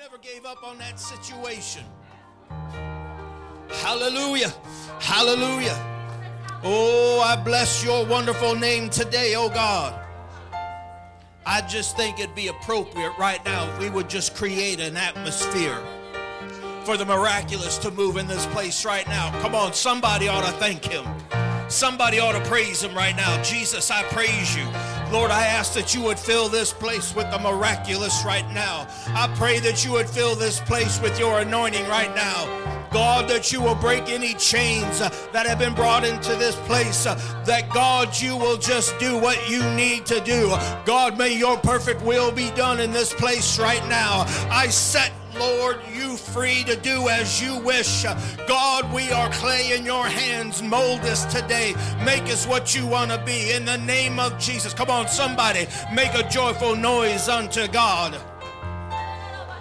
never gave up on that situation. Hallelujah. Hallelujah. Oh, I bless your wonderful name today, oh God. I just think it'd be appropriate right now if we would just create an atmosphere for the miraculous to move in this place right now. Come on, somebody ought to thank him. Somebody ought to praise him right now. Jesus, I praise you. Lord, I ask that you would fill this place with the miraculous right now. I pray that you would fill this place with your anointing right now. God, that you will break any chains that have been brought into this place. That God, you will just do what you need to do. God, may your perfect will be done in this place right now. I set Lord, you free to do as you wish. God, we are clay in your hands. Mold us today. Make us what you want to be. In the name of Jesus. Come on, somebody, make a joyful noise unto God.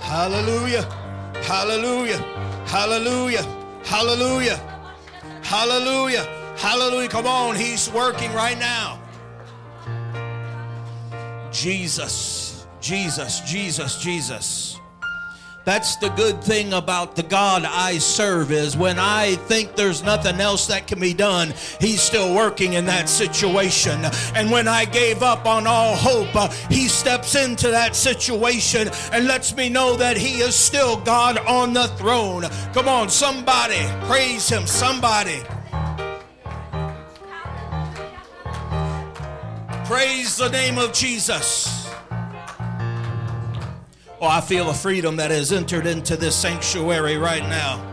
Hallelujah. Hallelujah. Hallelujah. Hallelujah. Hallelujah. Hallelujah. Come on, he's working right now. Jesus. Jesus. Jesus. Jesus. That's the good thing about the God I serve is when I think there's nothing else that can be done, he's still working in that situation. And when I gave up on all hope, uh, he steps into that situation and lets me know that he is still God on the throne. Come on, somebody, praise him, somebody. Praise the name of Jesus. Oh, I feel a freedom that has entered into this sanctuary right now.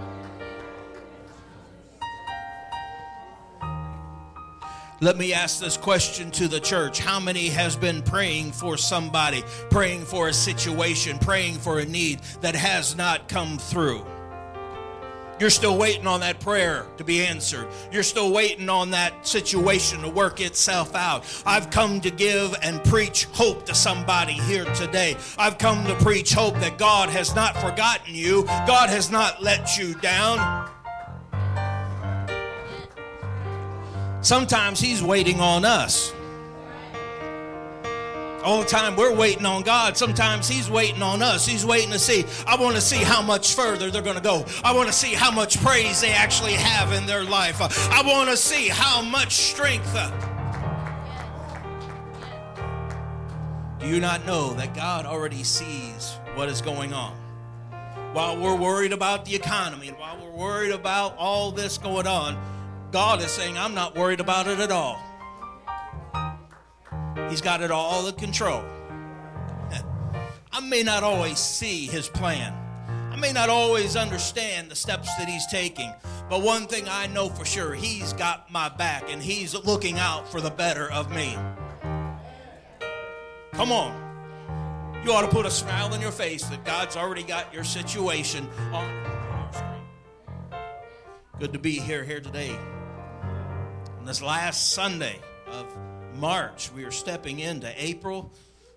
Let me ask this question to the church. How many has been praying for somebody, praying for a situation, praying for a need that has not come through? You're still waiting on that prayer to be answered. You're still waiting on that situation to work itself out. I've come to give and preach hope to somebody here today. I've come to preach hope that God has not forgotten you, God has not let you down. Sometimes He's waiting on us. All the time we're waiting on God. Sometimes He's waiting on us. He's waiting to see. I want to see how much further they're going to go. I want to see how much praise they actually have in their life. I want to see how much strength. Do you not know that God already sees what is going on? While we're worried about the economy and while we're worried about all this going on, God is saying, I'm not worried about it at all. He's got it all under control. I may not always see his plan. I may not always understand the steps that he's taking, but one thing I know for sure, he's got my back and he's looking out for the better of me. Come on. You ought to put a smile on your face that God's already got your situation on. Good to be here here today. On this last Sunday of March. We are stepping into April.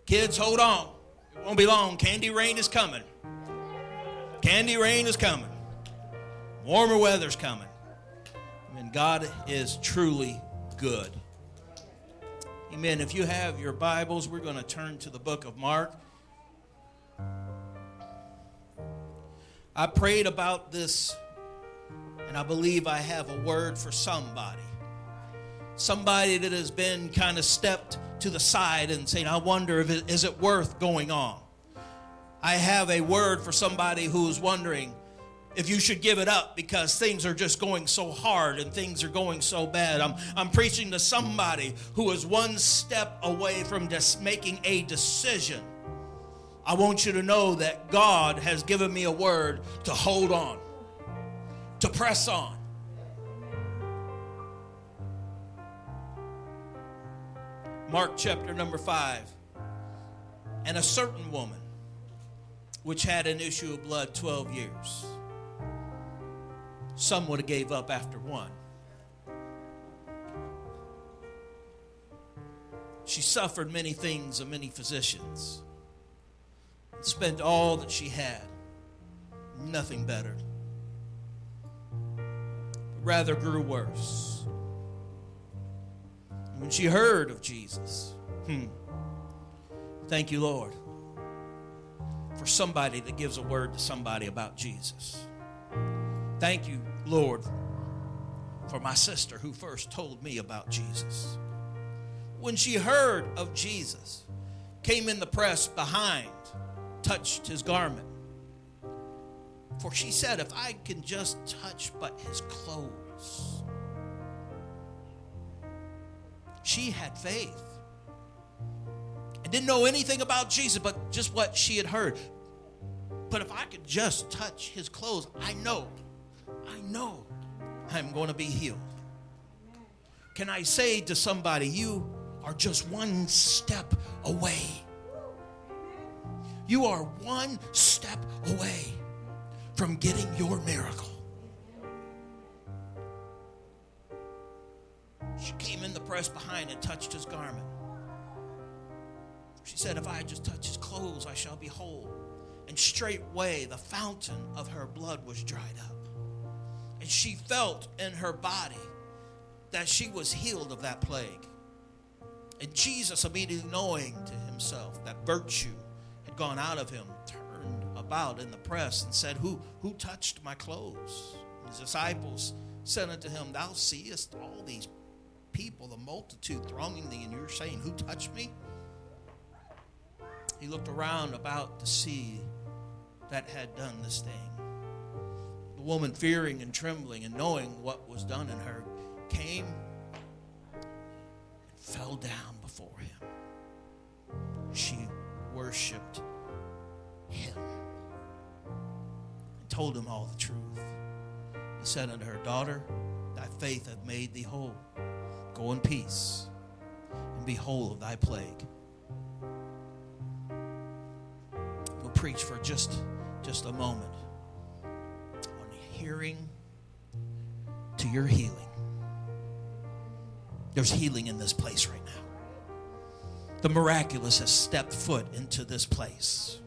Kids, hold on. It won't be long. Candy rain is coming. Candy rain is coming. Warmer weather's coming. And God is truly good. Amen. If you have your Bibles, we're going to turn to the book of Mark. I prayed about this, and I believe I have a word for somebody somebody that has been kind of stepped to the side and saying, I wonder if it is it worth going on. I have a word for somebody who's wondering if you should give it up because things are just going so hard and things are going so bad. I'm, I'm preaching to somebody who is one step away from just making a decision. I want you to know that God has given me a word to hold on, to press on, Mark chapter number 5. And a certain woman which had an issue of blood 12 years. Some would have gave up after one. She suffered many things of many physicians. Spent all that she had. Nothing better. Rather grew worse when she heard of Jesus. Hmm. Thank you, Lord. for somebody that gives a word to somebody about Jesus. Thank you, Lord, for my sister who first told me about Jesus. When she heard of Jesus, came in the press behind, touched his garment. For she said, If I can just touch but his clothes. She had faith and didn't know anything about Jesus, but just what she had heard. But if I could just touch his clothes, I know, I know I'm going to be healed. Can I say to somebody, you are just one step away? You are one step away from getting your miracle. She came in the press behind and touched his garment. She said, If I just touch his clothes, I shall be whole. And straightway the fountain of her blood was dried up. And she felt in her body that she was healed of that plague. And Jesus, immediately knowing to himself that virtue had gone out of him, turned about in the press and said, Who, who touched my clothes? His disciples said unto him, Thou seest all these people, the multitude thronging thee, and you're saying, Who touched me? He looked around about to see that had done this thing. The woman, fearing and trembling and knowing what was done in her, came and fell down before him. She worshiped him and told him all the truth. He said unto her, Daughter, thy faith hath made thee whole. Go in peace and be whole of thy plague. We'll preach for just, just a moment on hearing to your healing. There's healing in this place right now. The miraculous has stepped foot into this place.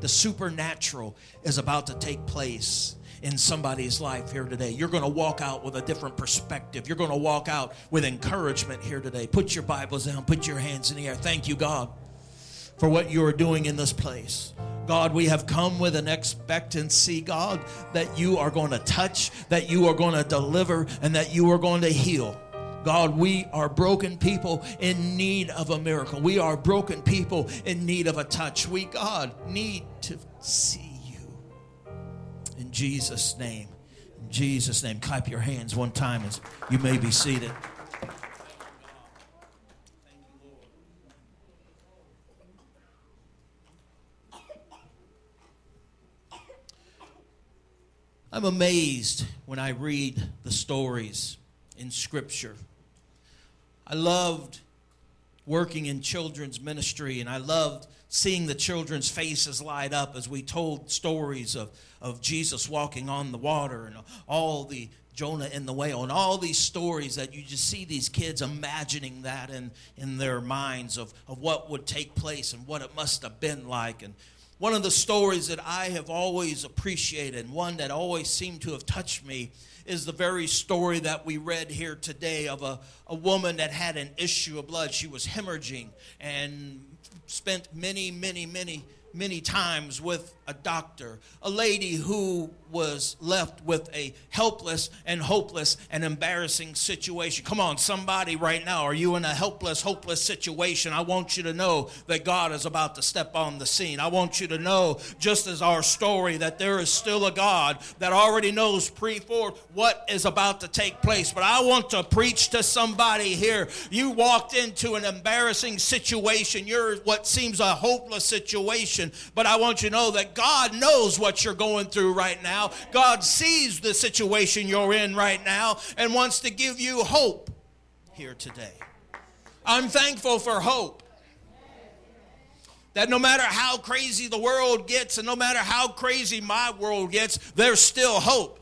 The supernatural is about to take place in somebody's life here today. You're going to walk out with a different perspective. You're going to walk out with encouragement here today. Put your Bibles down, put your hands in the air. Thank you, God, for what you are doing in this place. God, we have come with an expectancy, God, that you are going to touch, that you are going to deliver, and that you are going to heal. God, we are broken people in need of a miracle. We are broken people in need of a touch. We, God, need to see. In Jesus' name. In Jesus' name. Clap your hands one time as you may be seated. I'm amazed when I read the stories in Scripture. I loved working in children's ministry, and I loved seeing the children's faces light up as we told stories of, of Jesus walking on the water and all the Jonah in the whale, and all these stories that you just see these kids imagining that in, in their minds of, of what would take place and what it must have been like. And one of the stories that I have always appreciated, and one that always seemed to have touched me, is the very story that we read here today of a, a woman that had an issue of blood. She was hemorrhaging and spent many, many, many many times with a doctor, a lady who was left with a helpless and hopeless and embarrassing situation. Come on, somebody right now, are you in a helpless, hopeless situation? I want you to know that God is about to step on the scene. I want you to know, just as our story, that there is still a God that already knows pre forward what is about to take place. But I want to preach to somebody here. You walked into an embarrassing situation, you're what seems a hopeless situation, but I want you to know that God knows what you're going through right now. God sees the situation you're in right now and wants to give you hope here today. I'm thankful for hope. That no matter how crazy the world gets and no matter how crazy my world gets, there's still hope.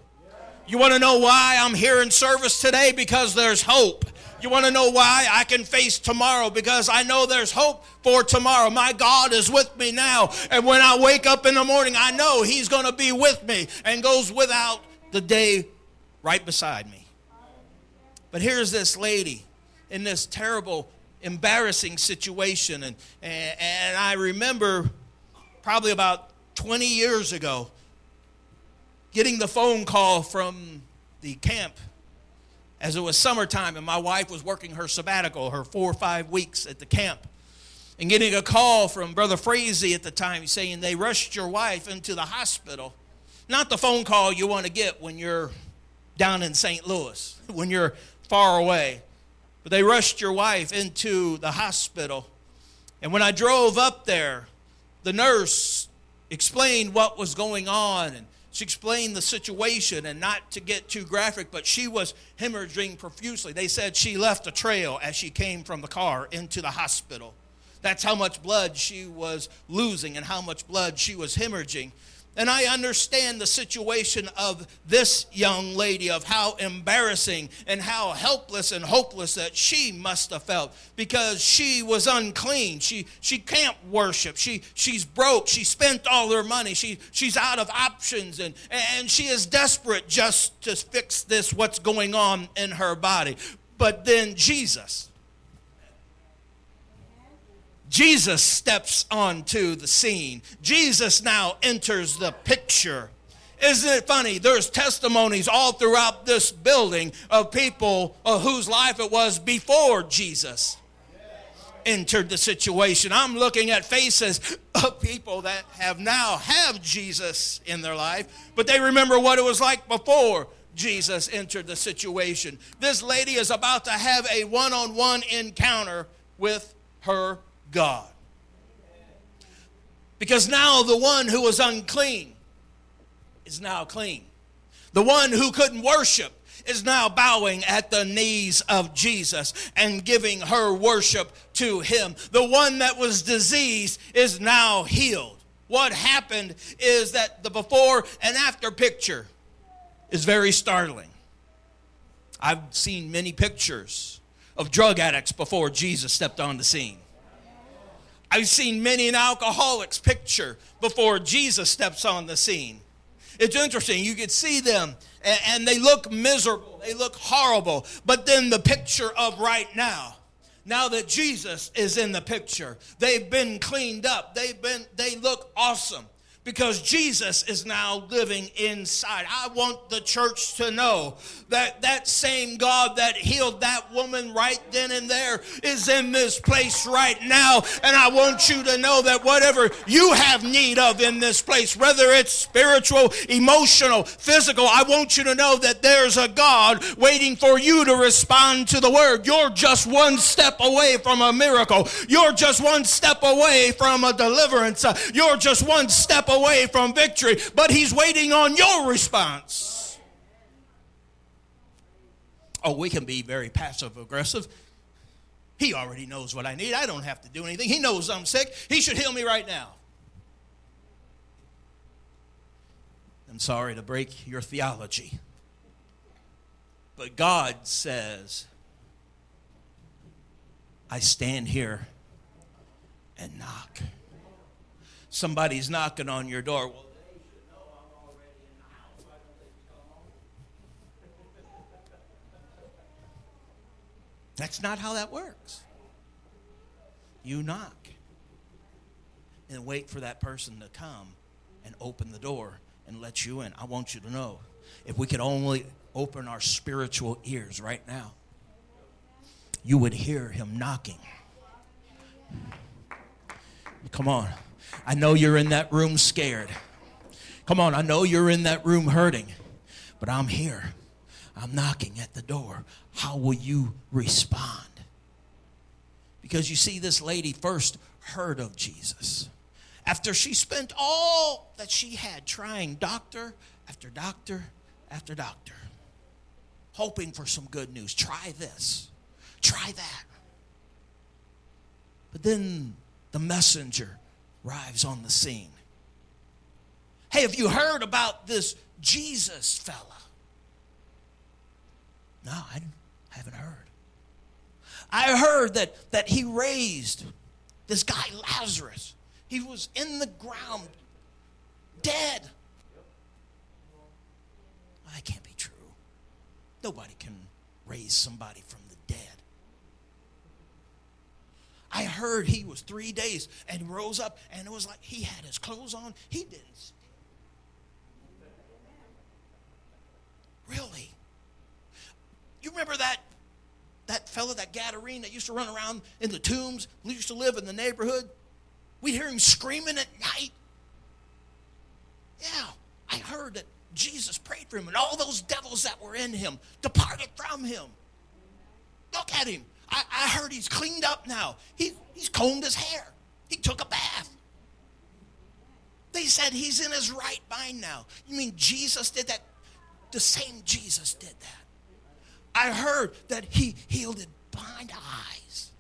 You want to know why I'm here in service today? Because there's hope. You want to know why? I can face tomorrow because I know there's hope for tomorrow. My God is with me now. And when I wake up in the morning, I know He's going to be with me and goes without the day right beside me. But here's this lady in this terrible, embarrassing situation. And, and, and I remember probably about 20 years ago, getting the phone call from the camp as it was summertime and my wife was working her sabbatical, her four or five weeks at the camp, and getting a call from Brother Frazee at the time saying they rushed your wife into the hospital. Not the phone call you want to get when you're down in St. Louis, when you're far away, but they rushed your wife into the hospital. And when I drove up there, the nurse explained what was going on and she explained the situation and not to get too graphic, but she was hemorrhaging profusely. They said she left a trail as she came from the car into the hospital. That's how much blood she was losing and how much blood she was hemorrhaging. And I understand the situation of this young lady, of how embarrassing and how helpless and hopeless that she must have felt because she was unclean. She, she can't worship. She, she's broke. She spent all her money. She, she's out of options and, and she is desperate just to fix this, what's going on in her body. But then Jesus, Jesus steps onto the scene. Jesus now enters the picture. Isn't it funny? There's testimonies all throughout this building of people whose life it was before Jesus entered the situation. I'm looking at faces of people that have now have Jesus in their life, but they remember what it was like before Jesus entered the situation. This lady is about to have a one-on-one encounter with her God. Because now the one who was unclean is now clean. The one who couldn't worship is now bowing at the knees of Jesus and giving her worship to him. The one that was diseased is now healed. What happened is that the before and after picture is very startling. I've seen many pictures of drug addicts before Jesus stepped on the scene. I've seen many an alcoholic's picture before Jesus steps on the scene. It's interesting. You could see them and, they look miserable, they look horrible. But then the picture of right now, now that Jesus is in the picture, they've been cleaned up. They've been they look awesome because Jesus is now living inside. I want the church to know that that same God that healed that woman right then and there is in this place right now. And I want you to know that whatever you have need of in this place, whether it's spiritual, emotional, physical, I want you to know that there's a God waiting for you to respond to the word. You're just one step away from a miracle. You're just one step away from a deliverance. You're just one step away away from victory, but He's waiting on your response. Oh, we can be very passive aggressive. He already knows what I need. I don't have to do anything. He knows I'm sick. He should heal me right now. I'm sorry to break your theology. But God says, I stand here and knock somebody's knocking on your door. Well, they should know I'm already in the house. Why don't they come home? That's not how that works. You knock and wait for that person to come and open the door and let you in. I want you to know if we could only open our spiritual ears right now, you would hear him knocking. Come on. I know you're in that room scared. Come on, I know you're in that room hurting, but I'm here. I'm knocking at the door. How will you respond? Because you see, this lady first heard of Jesus. After she spent all that she had trying doctor after doctor after doctor, hoping for some good news. Try this, try that. But then the messenger arrives on the scene. Hey, have you heard about this Jesus fella? No, I haven't heard. I heard that, that he raised this guy Lazarus. He was in the ground, dead. That can't be true. Nobody can raise somebody from the dead. I heard he was three days and rose up, and it was like he had his clothes on. He didn't. Really? You remember that that fella, that Gadarene that used to run around in the tombs, used to live in the neighborhood? We'd hear him screaming at night. Yeah, I heard that Jesus prayed for him, and all those devils that were in him departed from him. Look at him. I, I heard he's cleaned up now. He, he's combed his hair. He took a bath. They said he's in his right mind now. You mean Jesus did that? The same Jesus did that. I heard that he healed blind eyes.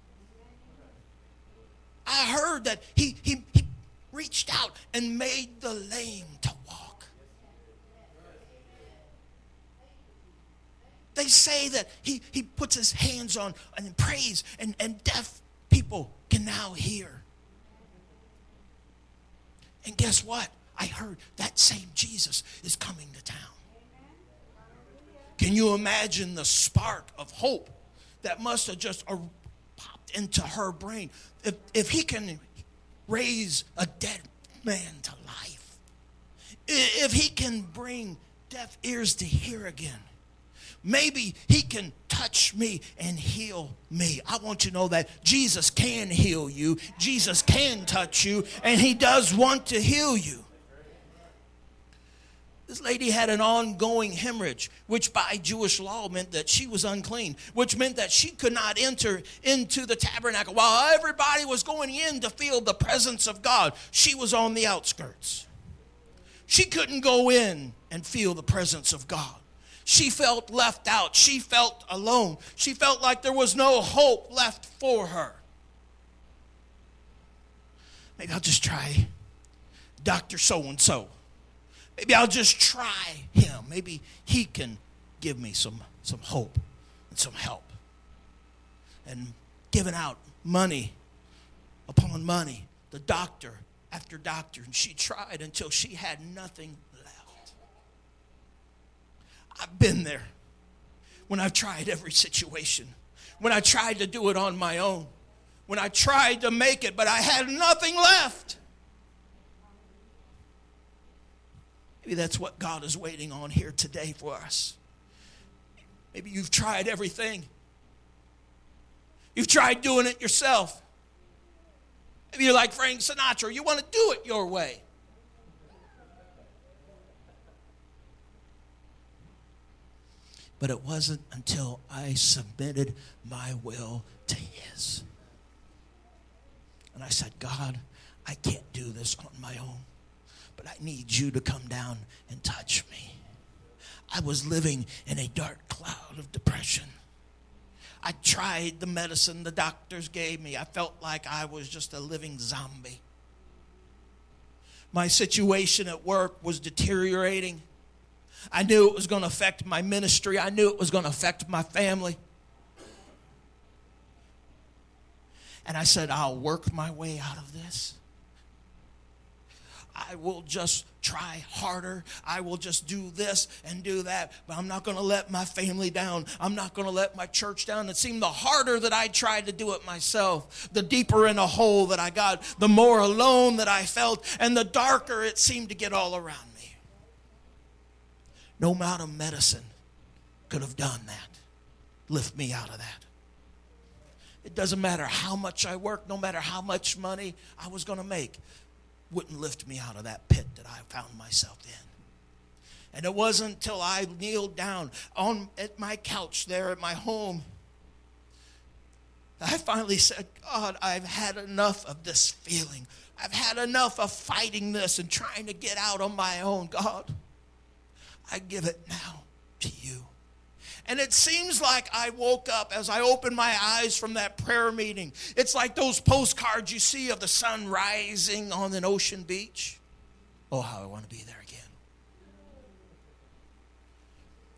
I heard that he, he, he reached out and made the lame to walk. They say that he, he puts his hands on and prays, and, and deaf people can now hear. And guess what? I heard that same Jesus is coming to town. Can you imagine the spark of hope that must have just popped into her brain? If, if he can raise a dead man to life, if he can bring deaf ears to hear again, maybe he can touch me and heal me. I want you to know that Jesus can heal you, Jesus can touch you, and he does want to heal you. This lady had an ongoing hemorrhage, which by Jewish law meant that she was unclean, which meant that she could not enter into the tabernacle. While everybody was going in to feel the presence of God, she was on the outskirts. She couldn't go in and feel the presence of God. She felt left out. She felt alone. She felt like there was no hope left for her. Maybe I'll just try Dr. So and so. Maybe I'll just try him. Maybe he can give me some, some hope and some help. And giving out money upon money, the doctor after doctor, and she tried until she had nothing. I've been there when I've tried every situation, when I tried to do it on my own, when I tried to make it, but I had nothing left. Maybe that's what God is waiting on here today for us. Maybe you've tried everything. You've tried doing it yourself. Maybe you're like Frank Sinatra, you want to do it your way. But it wasn't until I submitted my will to His. And I said, God, I can't do this on my own but I need you to come down and touch me. I was living in a dark cloud of depression. I tried the medicine the doctors gave me. I felt like I was just a living zombie. My situation at work was deteriorating. I knew it was going to affect my ministry, I knew it was going to affect my family. And I said, I'll work my way out of this. I will just try harder. I will just do this and do that. But I'm not going to let my family down. I'm not going to let my church down. It seemed the harder that I tried to do it myself, the deeper in a hole that I got, the more alone that I felt, and the darker it seemed to get all around me. No amount of medicine could have done that, lift me out of that. It doesn't matter how much I work, no matter how much money I was going to make wouldn't lift me out of that pit that I found myself in. And it wasn't until I kneeled down on at my couch there at my home I finally said, God, I've had enough of this feeling. I've had enough of fighting this and trying to get out on my own. God, I give it now to you. And it seems like I woke up as I opened my eyes from that prayer meeting. It's like those postcards you see of the sun rising on an ocean beach. Oh, how I want to be there again.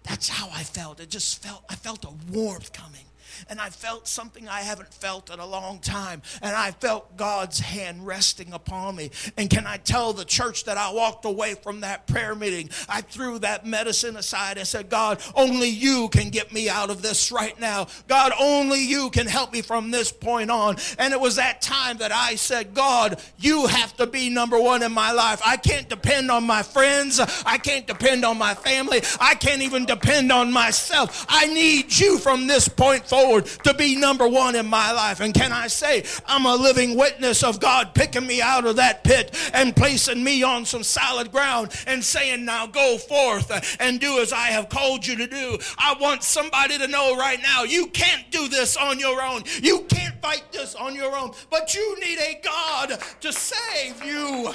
That's how I felt. It just felt, I felt a warmth coming. And I felt something I haven't felt in a long time. And I felt God's hand resting upon me. And can I tell the church that I walked away from that prayer meeting? I threw that medicine aside and said, God, only you can get me out of this right now. God, only you can help me from this point on. And it was that time that I said, God, you have to be number one in my life. I can't depend on my friends. I can't depend on my family. I can't even depend on myself. I need you from this point forward to be number one in my life. And can I say, I'm a living witness of God picking me out of that pit and placing me on some solid ground and saying, Now go forth and do as I have called you to do. I want somebody to know right now you can't do this on your own. You can't fight this on your own, but you need a God to save you.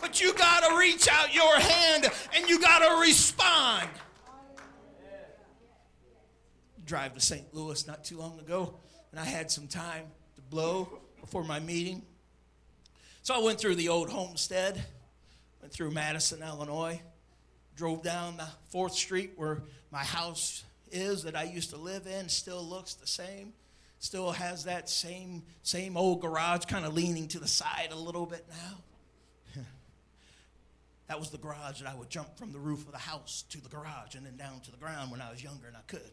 But you got to reach out your hand and you got to respond drive to St. Louis not too long ago, and I had some time to blow before my meeting. So I went through the old homestead, went through Madison, Illinois, drove down the 4th Street where my house is that I used to live in, still looks the same. Still has that same same old garage kind of leaning to the side a little bit now. that was the garage that I would jump from the roof of the house to the garage and then down to the ground when I was younger and I could.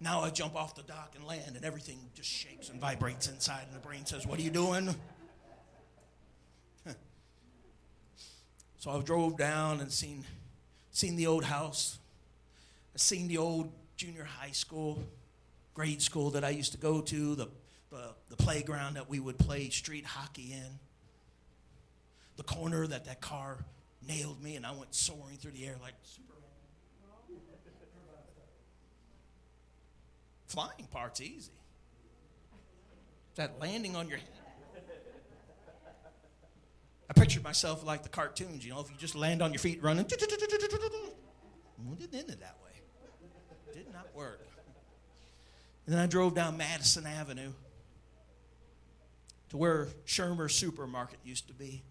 Now I jump off the dock and land, and everything just shakes and vibrates inside, and the brain says, What are you doing? so I drove down and seen, seen the old house. I seen the old junior high school, grade school that I used to go to, the, the, the playground that we would play street hockey in, the corner that that car nailed me, and I went soaring through the air like Flying part's easy. That landing on your head. I pictured myself like the cartoons, you know, if you just land on your feet running. Well, didn't end it that way. Did not work. And then I drove down Madison Avenue to where Shermer Supermarket used to be.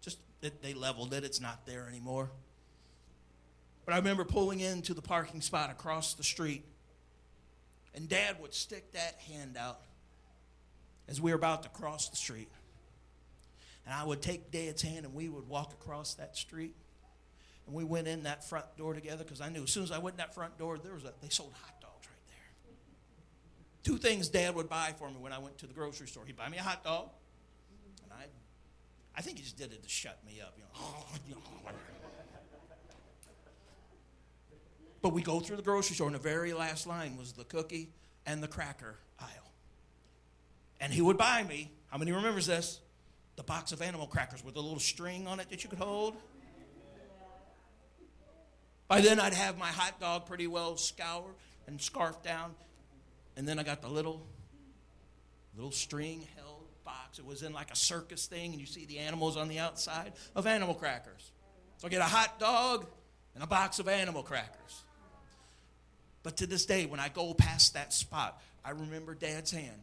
Just it, they leveled it, it's not there anymore. But I remember pulling into the parking spot across the street and Dad would stick that hand out as we were about to cross the street. And I would take Dad's hand and we would walk across that street. And we went in that front door together because I knew as soon as I went in that front door, there was a, they sold hot dogs right there. Two things Dad would buy for me when I went to the grocery store. He'd buy me a hot dog, and I, I think he just did it to shut me up. You know, But we go through the grocery store, and the very last line was the cookie and the cracker aisle. And he would buy me, how many remembers this? The box of animal crackers with a little string on it that you could hold. By then, I'd have my hot dog pretty well scoured and scarfed down. And then I got the little, little string held box. It was in like a circus thing, and you see the animals on the outside of animal crackers. So I get a hot dog and a box of animal crackers. But to this day, when I go past that spot, I remember Dad's hand.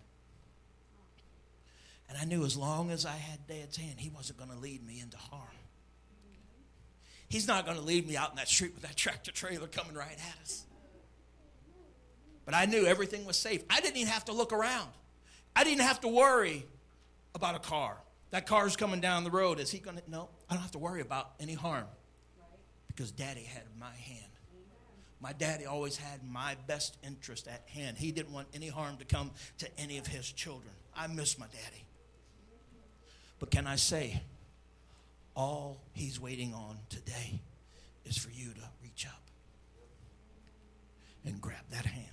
And I knew as long as I had Dad's hand, he wasn't going to lead me into harm. He's not going to lead me out in that street with that tractor trailer coming right at us. But I knew everything was safe. I didn't even have to look around. I didn't have to worry about a car. That car's coming down the road. Is he going to? No, I don't have to worry about any harm because Daddy had my hand my daddy always had my best interest at hand. He didn't want any harm to come to any of his children. I miss my daddy. But can I say, all he's waiting on today is for you to reach up and grab that hand.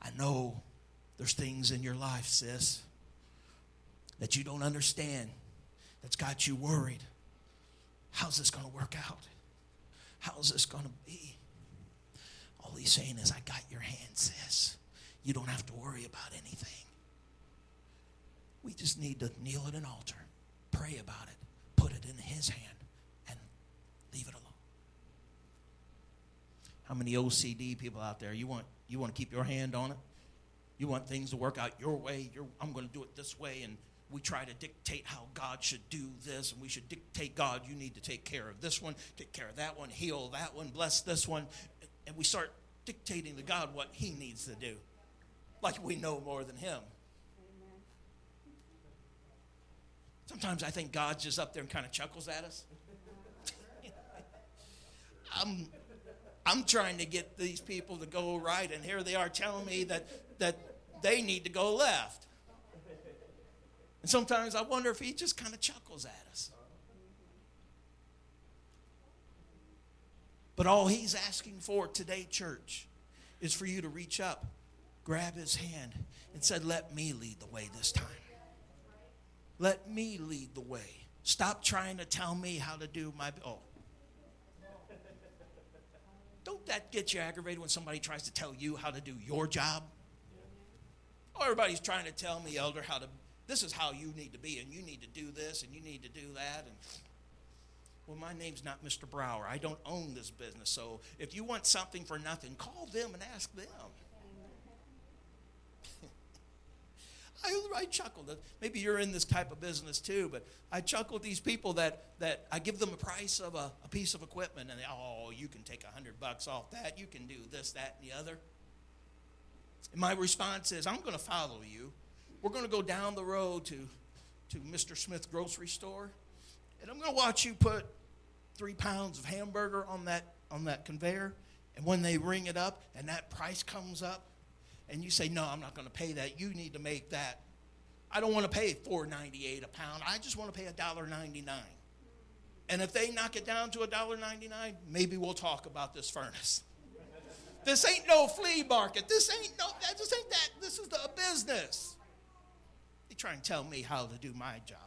I know there's things in your life, sis, that you don't understand, that's got you worried. How's this going to work out? How's this going to be? All he's saying is, I got your hand, sis. You don't have to worry about anything. We just need to kneel at an altar, pray about it, put it in his hand, and leave it alone. How many OCD people out there? You want you want to keep your hand on it? You want things to work out your way. I'm going to do it this way, and we try to dictate how God should do this, and we should dictate God, you need to take care of this one, take care of that one, heal that one, bless this one. and we start dictating to God what He needs to do, like we know more than Him. Sometimes I think God's just up there and kind of chuckles at us. I'm, I'm trying to get these people to go right, and here they are telling me that, that they need to go left. And sometimes I wonder if he just kind of chuckles at us. But all he's asking for today, church, is for you to reach up, grab his hand, and said, Let me lead the way this time. Let me lead the way. Stop trying to tell me how to do my. Oh. Don't that get you aggravated when somebody tries to tell you how to do your job? Oh, everybody's trying to tell me, elder, how to. This is how you need to be, and you need to do this, and you need to do that, and. Well, my name's not Mr. Brower. I don't own this business. So if you want something for nothing, call them and ask them. I, I chuckled. Maybe you're in this type of business too, but I chuckle these people that, that I give them a price of a, a piece of equipment and they, oh, you can take a hundred bucks off that. You can do this, that, and the other. And my response is, I'm going to follow you. We're going to go down the road to, to Mr. Smith's grocery store, and I'm going to watch you put three pounds of hamburger on that on that conveyor. And when they ring it up and that price comes up, and you say, No, I'm not going to pay that. You need to make that. I don't want to pay $4.98 a pound. I just want to pay $1.99. And if they knock it down to $1.99, maybe we'll talk about this furnace. This ain't no flea market. This ain't no, this ain't that. This is the business. Try and tell me how to do my job.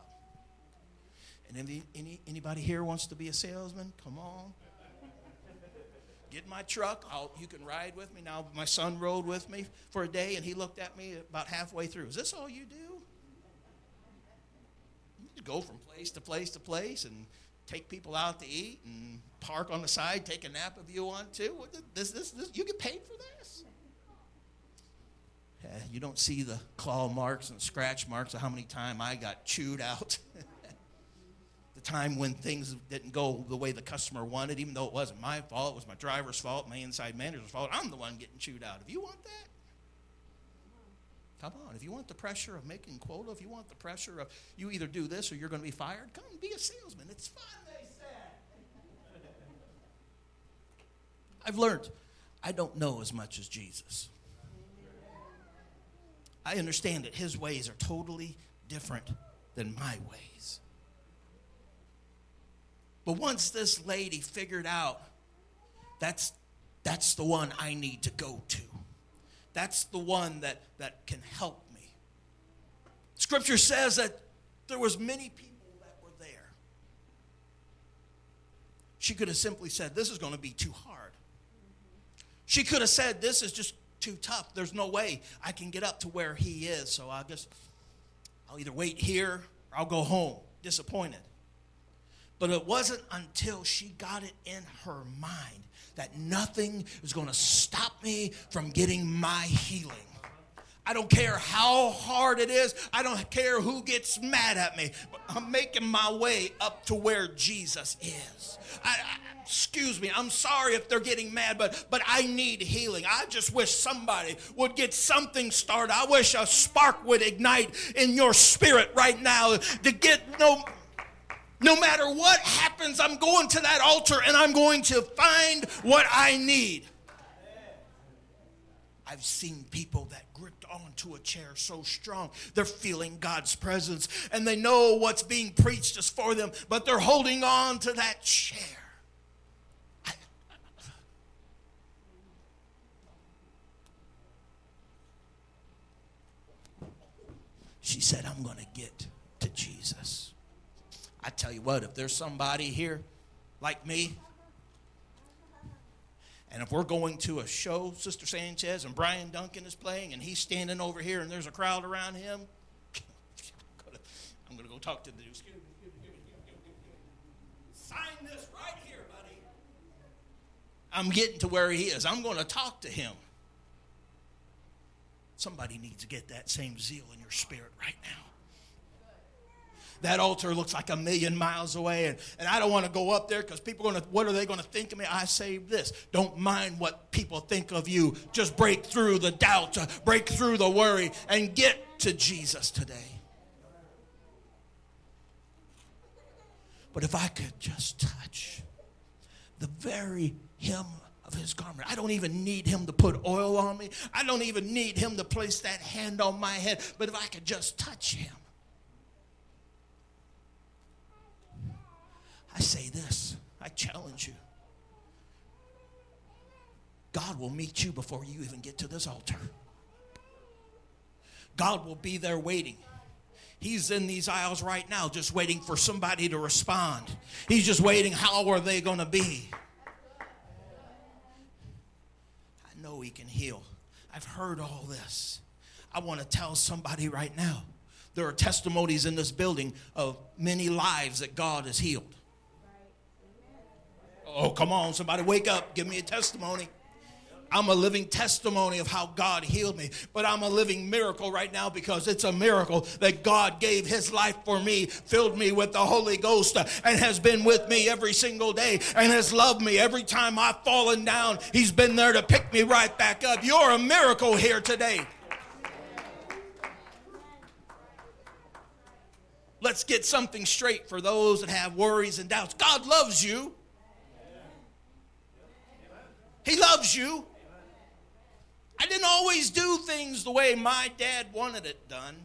And any, any, anybody here wants to be a salesman? Come on get my truck. I'll, you can ride with me. Now, my son rode with me for a day, and he looked at me about halfway through. Is this all you do? You go from place to place to place and take people out to eat and park on the side, take a nap if you want to. This, this, this, you get paid for this? Yeah, you don't see the claw marks and scratch marks of how many times I got chewed out. The time when things didn't go the way the customer wanted, even though it wasn't my fault, it was my driver's fault, my inside manager's fault. I'm the one getting chewed out. If you want that, come on. If you want the pressure of making quota, if you want the pressure of you either do this or you're going to be fired, come be a salesman. It's fun, they said. I've learned I don't know as much as Jesus. I understand that his ways are totally different than my ways. But once this lady figured out that's that's the one I need to go to. That's the one that, that can help me. Scripture says that there was many people that were there. She could have simply said, This is going to be too hard. She could have said, This is just too tough. There's no way I can get up to where he is. So I'll just, I'll either wait here or I'll go home disappointed. But it wasn't until she got it in her mind that nothing is going to stop me from getting my healing. I don't care how hard it is. I don't care who gets mad at me. I'm making my way up to where Jesus is. I, I, excuse me. I'm sorry if they're getting mad, but but I need healing. I just wish somebody would get something started. I wish a spark would ignite in your spirit right now to get no no matter what happens, I'm going to that altar and I'm going to find what I need. I've seen people that onto a chair so strong, they're feeling God's presence and they know what's being preached is for them, but they're holding on to that chair. She said, I'm going to get to Jesus. I tell you what, if there's somebody here like me, and if we're going to a show, Sister Sanchez and Brian Duncan is playing, and he's standing over here, and there's a crowd around him, I'm going to go talk to the dude. Sign this right here, buddy. I'm getting to where he is. I'm going to talk to him. Somebody needs to get that same zeal in your spirit right now. That altar looks like a million miles away, and, and I don't want to go up there because people are going to, what are they going to think of me? I say this don't mind what people think of you. Just break through the doubt, break through the worry, and get to Jesus today. But if I could just touch the very hem of his garment. I don't even need him to put oil on me. I don't even need him to place that hand on my head. But if I could just touch him. I say this, I challenge you. God will meet you before you even get to this altar. God will be there waiting. He's in these aisles right now, just waiting for somebody to respond. He's just waiting, how are they going to be? I know He can heal. I've heard all this. I want to tell somebody right now there are testimonies in this building of many lives that God has healed. Oh, come on, somebody wake up, give me a testimony. I'm a living testimony of how God healed me. But I'm a living miracle right now because it's a miracle that God gave his life for me, filled me with the Holy Ghost, and has been with me every single day and has loved me every time I've fallen down. He's been there to pick me right back up. You're a miracle here today. Let's get something straight for those that have worries and doubts. God loves you. He loves you. I didn't always do things the way my dad wanted it done.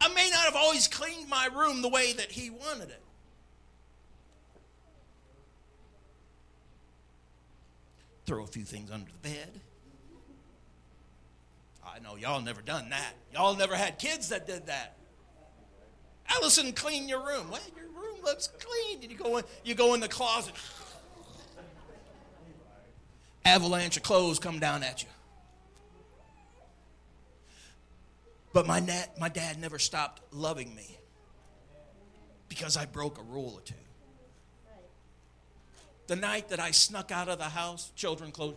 I may not have always cleaned my room the way that he wanted it. Throw a few things under the bed. I know y'all never done that. Y'all never had kids that did that. Allison, clean your room. Well, your room looks clean. And you go in, you go in the closet avalanche of clothes come down at you. But my, dad, my dad never stopped loving me because I broke a rule or two. The night that I snuck out of the house, children closed.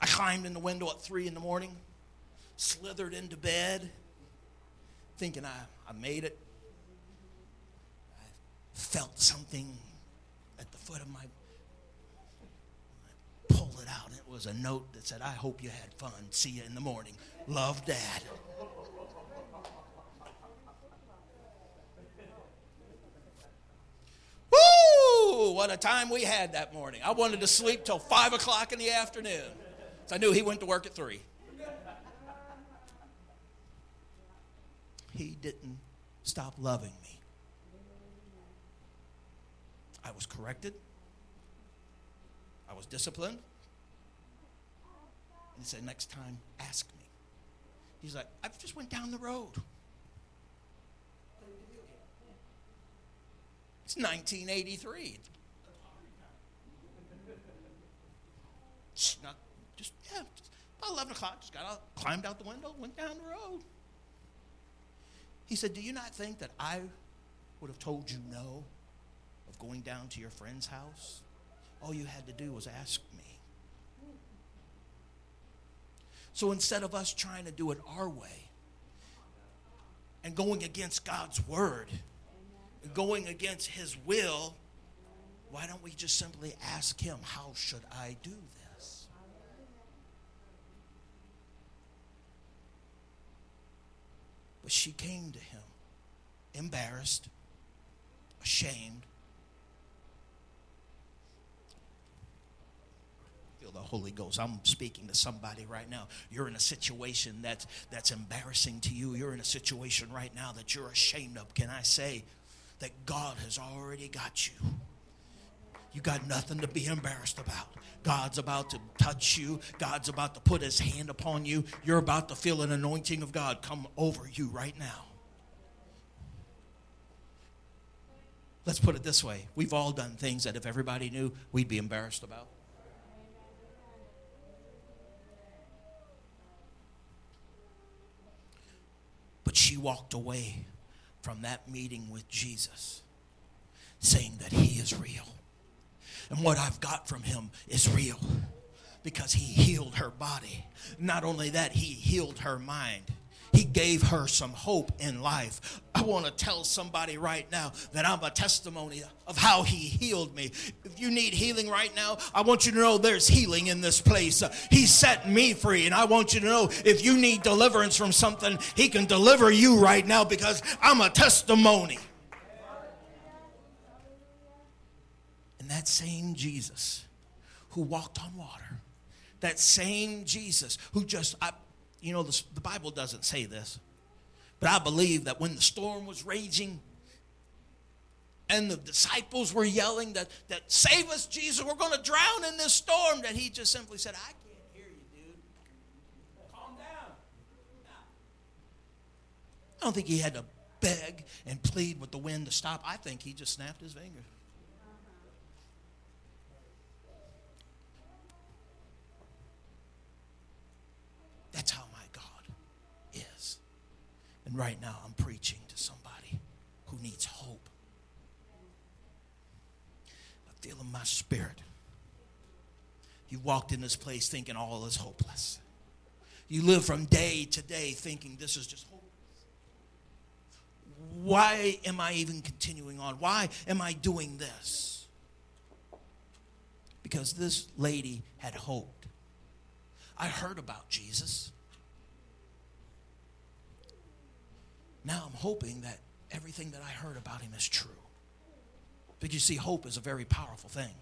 I climbed in the window at three in the morning, slithered into bed, thinking I, I made it. I felt something foot of my I pulled it out. It was a note that said, I hope you had fun. See you in the morning. Love, Dad. Woo! What a time we had that morning. I wanted to sleep till 5 o'clock in the afternoon. So I knew he went to work at 3. He didn't stop loving me. I was corrected. I was disciplined. And he said, next time, ask me. He's like, I just went down the road. It's 1983. Snuck, just, yeah, just about 11 o'clock, just got out, climbed out the window, went down the road. He said, Do you not think that I would have told you no going down to your friend's house, all you had to do was ask me. So instead of us trying to do it our way and going against God's word, going against his will, why don't we just simply ask him, How should I do this? But she came to him embarrassed, ashamed, feel the Holy Ghost. I'm speaking to somebody right now. You're in a situation that's that's embarrassing to you. You're in a situation right now that you're ashamed of. Can I say that God has already got you? You got nothing to be embarrassed about. God's about to touch you. God's about to put his hand upon you. You're about to feel an anointing of God come over you right now. Let's put it this way. We've all done things that if everybody knew, we'd be embarrassed about. But walked away from that meeting with Jesus saying that he is real. And what I've got from him is real. because he healed her body. Not only that, he healed her mind. He gave her some hope in life. I want to tell somebody right now that I'm a testimony of how he healed me. If you need healing right now, I want you to know there's healing in this place. He set me free, and I want you to know if you need deliverance from something, he can deliver you right now because I'm a testimony. And that same Jesus who walked on water, that same Jesus who just, I, you know, the, the Bible doesn't say this, but I believe that when the storm was raging, and the disciples were yelling that, that save us jesus we're going to drown in this storm that he just simply said i can't hear you dude. Calm down. I don't think he had to beg and plead with the wind to stop. I think he just snapped his fingers that's how my God is. and right now, I'm preaching to somebody who needs hope. I feel in my spirit. You walked in this place thinking all is hopeless. You live from day to day thinking this is just hopeless. Why am I even continuing on? Why am I doing this? Because this lady had hoped. I heard about Jesus. Now I'm hoping that everything that I heard about him is true. But you see, hope is a very powerful thing.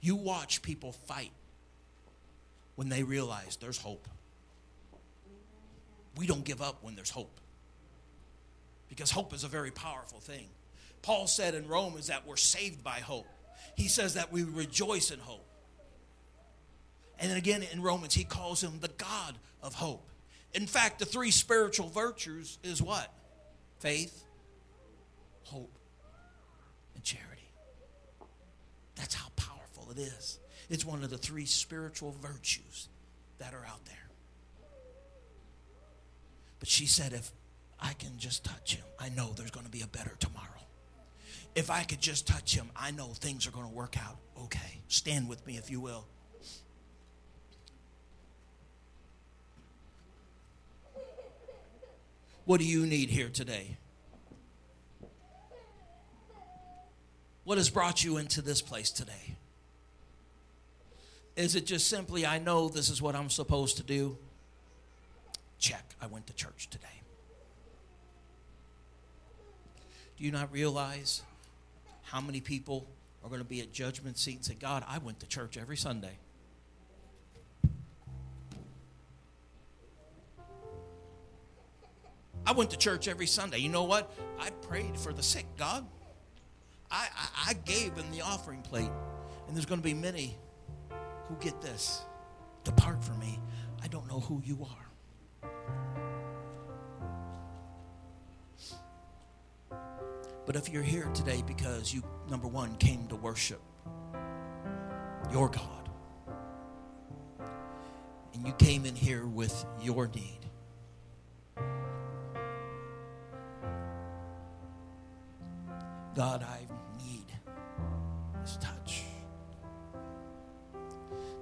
You watch people fight when they realize there's hope. We don't give up when there's hope. Because hope is a very powerful thing. Paul said in Romans that we're saved by hope. He says that we rejoice in hope. And then again in Romans, he calls him the God of hope. In fact, the three spiritual virtues is what? Faith, hope, and charity. That's how powerful it is. It's one of the three spiritual virtues that are out there. But she said, if I can just touch him, I know there's going to be a better tomorrow. If I could just touch him, I know things are going to work out okay. Stand with me, if you will. What do you need here today? What has brought you into this place today? Is it just simply, I know this is what I'm supposed to do? Check, I went to church today. Do you not realize how many people are going to be at judgment seat and say, God, I went to church every Sunday? I went to church every Sunday. You know what? I prayed for the sick, God. I, I, I gave in the offering plate. And there's going to be many who get this. Depart from me. I don't know who you are. But if you're here today because you, number one, came to worship your God, and you came in here with your need, God, I need this touch.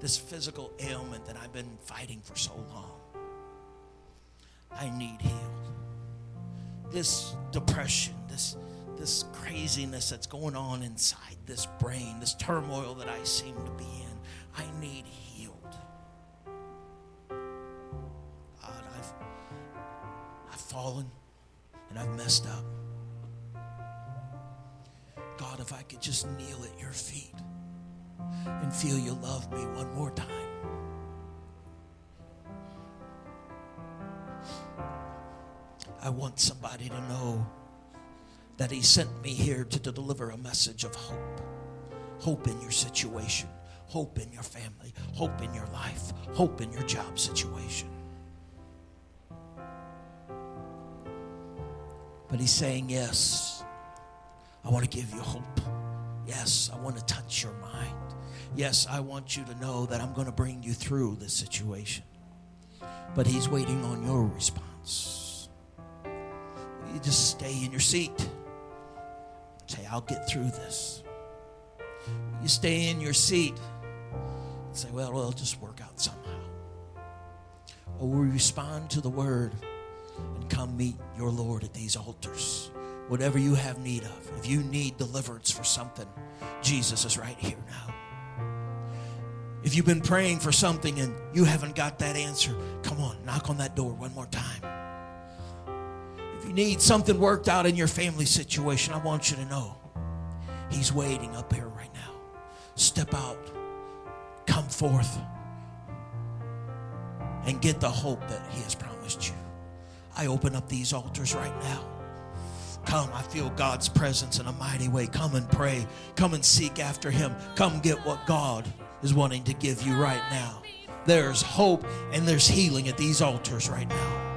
This physical ailment that I've been fighting for so long. I need healed. This depression, this, this craziness that's going on inside this brain, this turmoil that I seem to be in, I need healed. God, I've, I've fallen and I've messed up. God, if I could just kneel at your feet and feel you love me one more time. I want somebody to know that He sent me here to deliver a message of hope. Hope in your situation, hope in your family, hope in your life, hope in your job situation. But He's saying, Yes. I want to give you hope. Yes, I want to touch your mind. Yes, I want you to know that I'm going to bring you through this situation. But He's waiting on your response. You just stay in your seat. I'll get through this. You stay in your seat and say, well, it'll just work out somehow. Or we respond to the word and come meet your Lord at these altars. Whatever you have need of. If you need deliverance for something, Jesus is right here now. If you've been praying for something and you haven't got that answer, come on, knock on that door one more time. If you need something worked out in your family situation, I want you to know He's waiting up here right now. Step out, come forth, and get the hope that He has promised you. I open up these altars right now. Come, I feel God's presence in a mighty way. Come and pray. Come and seek after Him. Come get what God is wanting to give you right now. There's hope and there's healing at these altars right now.